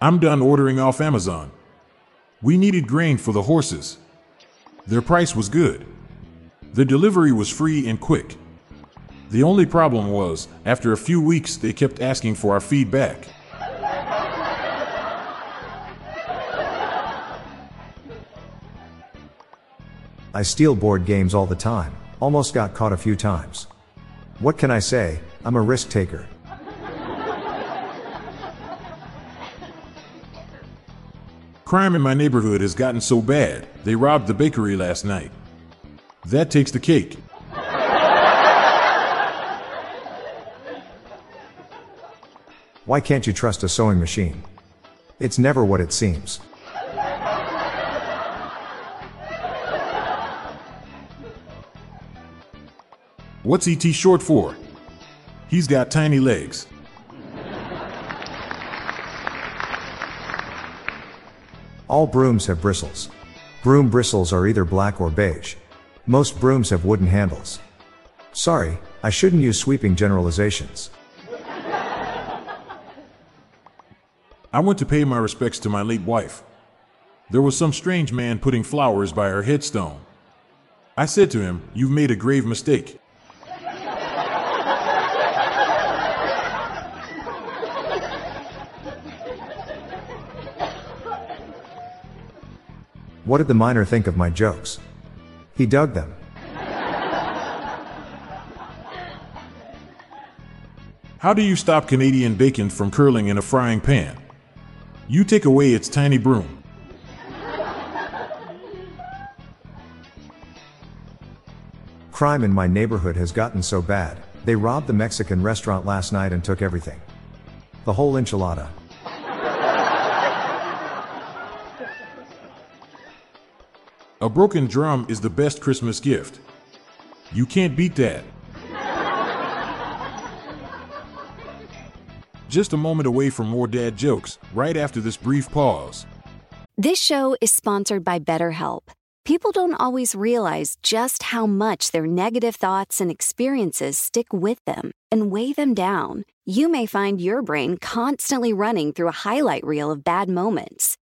I'm done ordering off Amazon. We needed grain for the horses. Their price was good. The delivery was free and quick. The only problem was, after a few weeks, they kept asking for our feedback. I steal board games all the time, almost got caught a few times. What can I say? I'm a risk taker. Crime in my neighborhood has gotten so bad, they robbed the bakery last night. That takes the cake. Why can't you trust a sewing machine? It's never what it seems. What's ET short for? He's got tiny legs. All brooms have bristles. Broom bristles are either black or beige. Most brooms have wooden handles. Sorry, I shouldn't use sweeping generalizations. I went to pay my respects to my late wife. There was some strange man putting flowers by her headstone. I said to him, You've made a grave mistake. What did the miner think of my jokes? He dug them. How do you stop Canadian bacon from curling in a frying pan? You take away its tiny broom. Crime in my neighborhood has gotten so bad, they robbed the Mexican restaurant last night and took everything. The whole enchilada. A broken drum is the best Christmas gift. You can't beat that. Just a moment away from more dad jokes, right after this brief pause. This show is sponsored by BetterHelp. People don't always realize just how much their negative thoughts and experiences stick with them and weigh them down. You may find your brain constantly running through a highlight reel of bad moments.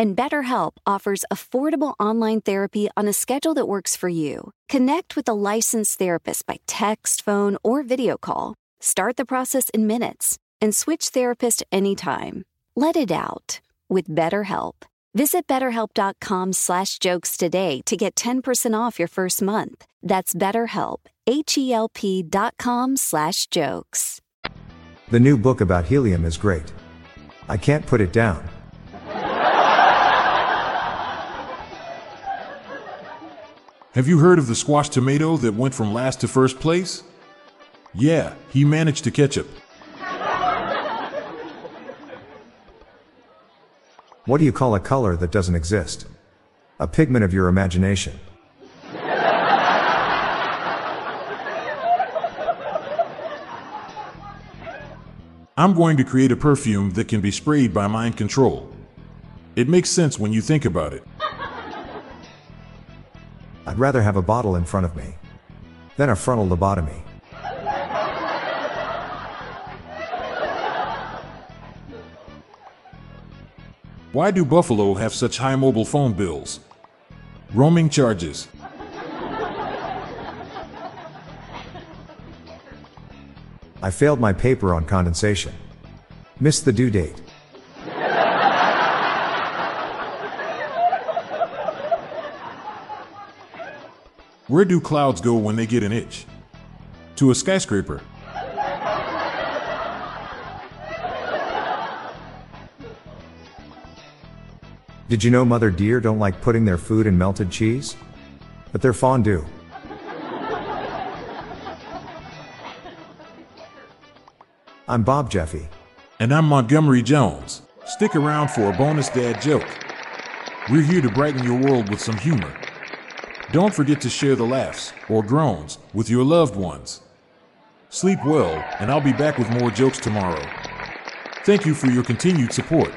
And BetterHelp offers affordable online therapy on a schedule that works for you. Connect with a licensed therapist by text, phone, or video call. Start the process in minutes and switch therapist anytime. Let it out with BetterHelp. Visit betterhelp.com slash jokes today to get 10% off your first month. That's BetterHelp, H-E-L-P dot com slash jokes. The new book about helium is great. I can't put it down. Have you heard of the squash tomato that went from last to first place? Yeah, he managed to catch up. What do you call a color that doesn't exist? A pigment of your imagination. I'm going to create a perfume that can be sprayed by mind control. It makes sense when you think about it. I'd rather have a bottle in front of me than a frontal lobotomy. Why do Buffalo have such high mobile phone bills? Roaming charges. I failed my paper on condensation. Missed the due date. Where do clouds go when they get an itch? To a skyscraper. Did you know mother deer don't like putting their food in melted cheese? But they're fondue. I'm Bob Jeffy. And I'm Montgomery Jones. Stick around for a bonus dad joke. We're here to brighten your world with some humor. Don't forget to share the laughs or groans with your loved ones. Sleep well, and I'll be back with more jokes tomorrow. Thank you for your continued support.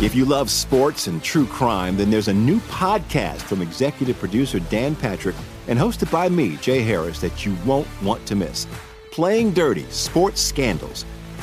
If you love sports and true crime, then there's a new podcast from executive producer Dan Patrick and hosted by me, Jay Harris, that you won't want to miss. Playing Dirty Sports Scandals.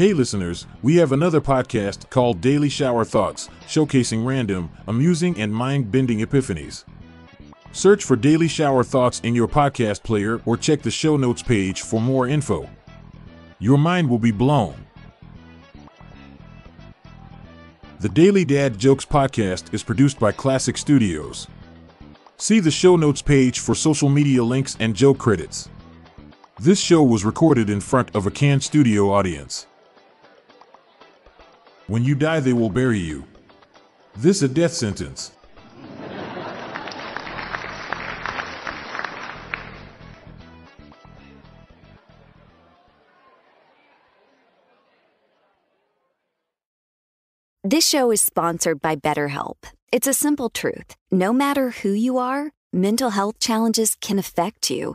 Hey, listeners, we have another podcast called Daily Shower Thoughts, showcasing random, amusing, and mind bending epiphanies. Search for Daily Shower Thoughts in your podcast player or check the show notes page for more info. Your mind will be blown. The Daily Dad Jokes podcast is produced by Classic Studios. See the show notes page for social media links and joke credits. This show was recorded in front of a canned studio audience. When you die, they will bury you. This a death sentence. This show is sponsored by BetterHelp. It's a simple truth. No matter who you are, mental health challenges can affect you,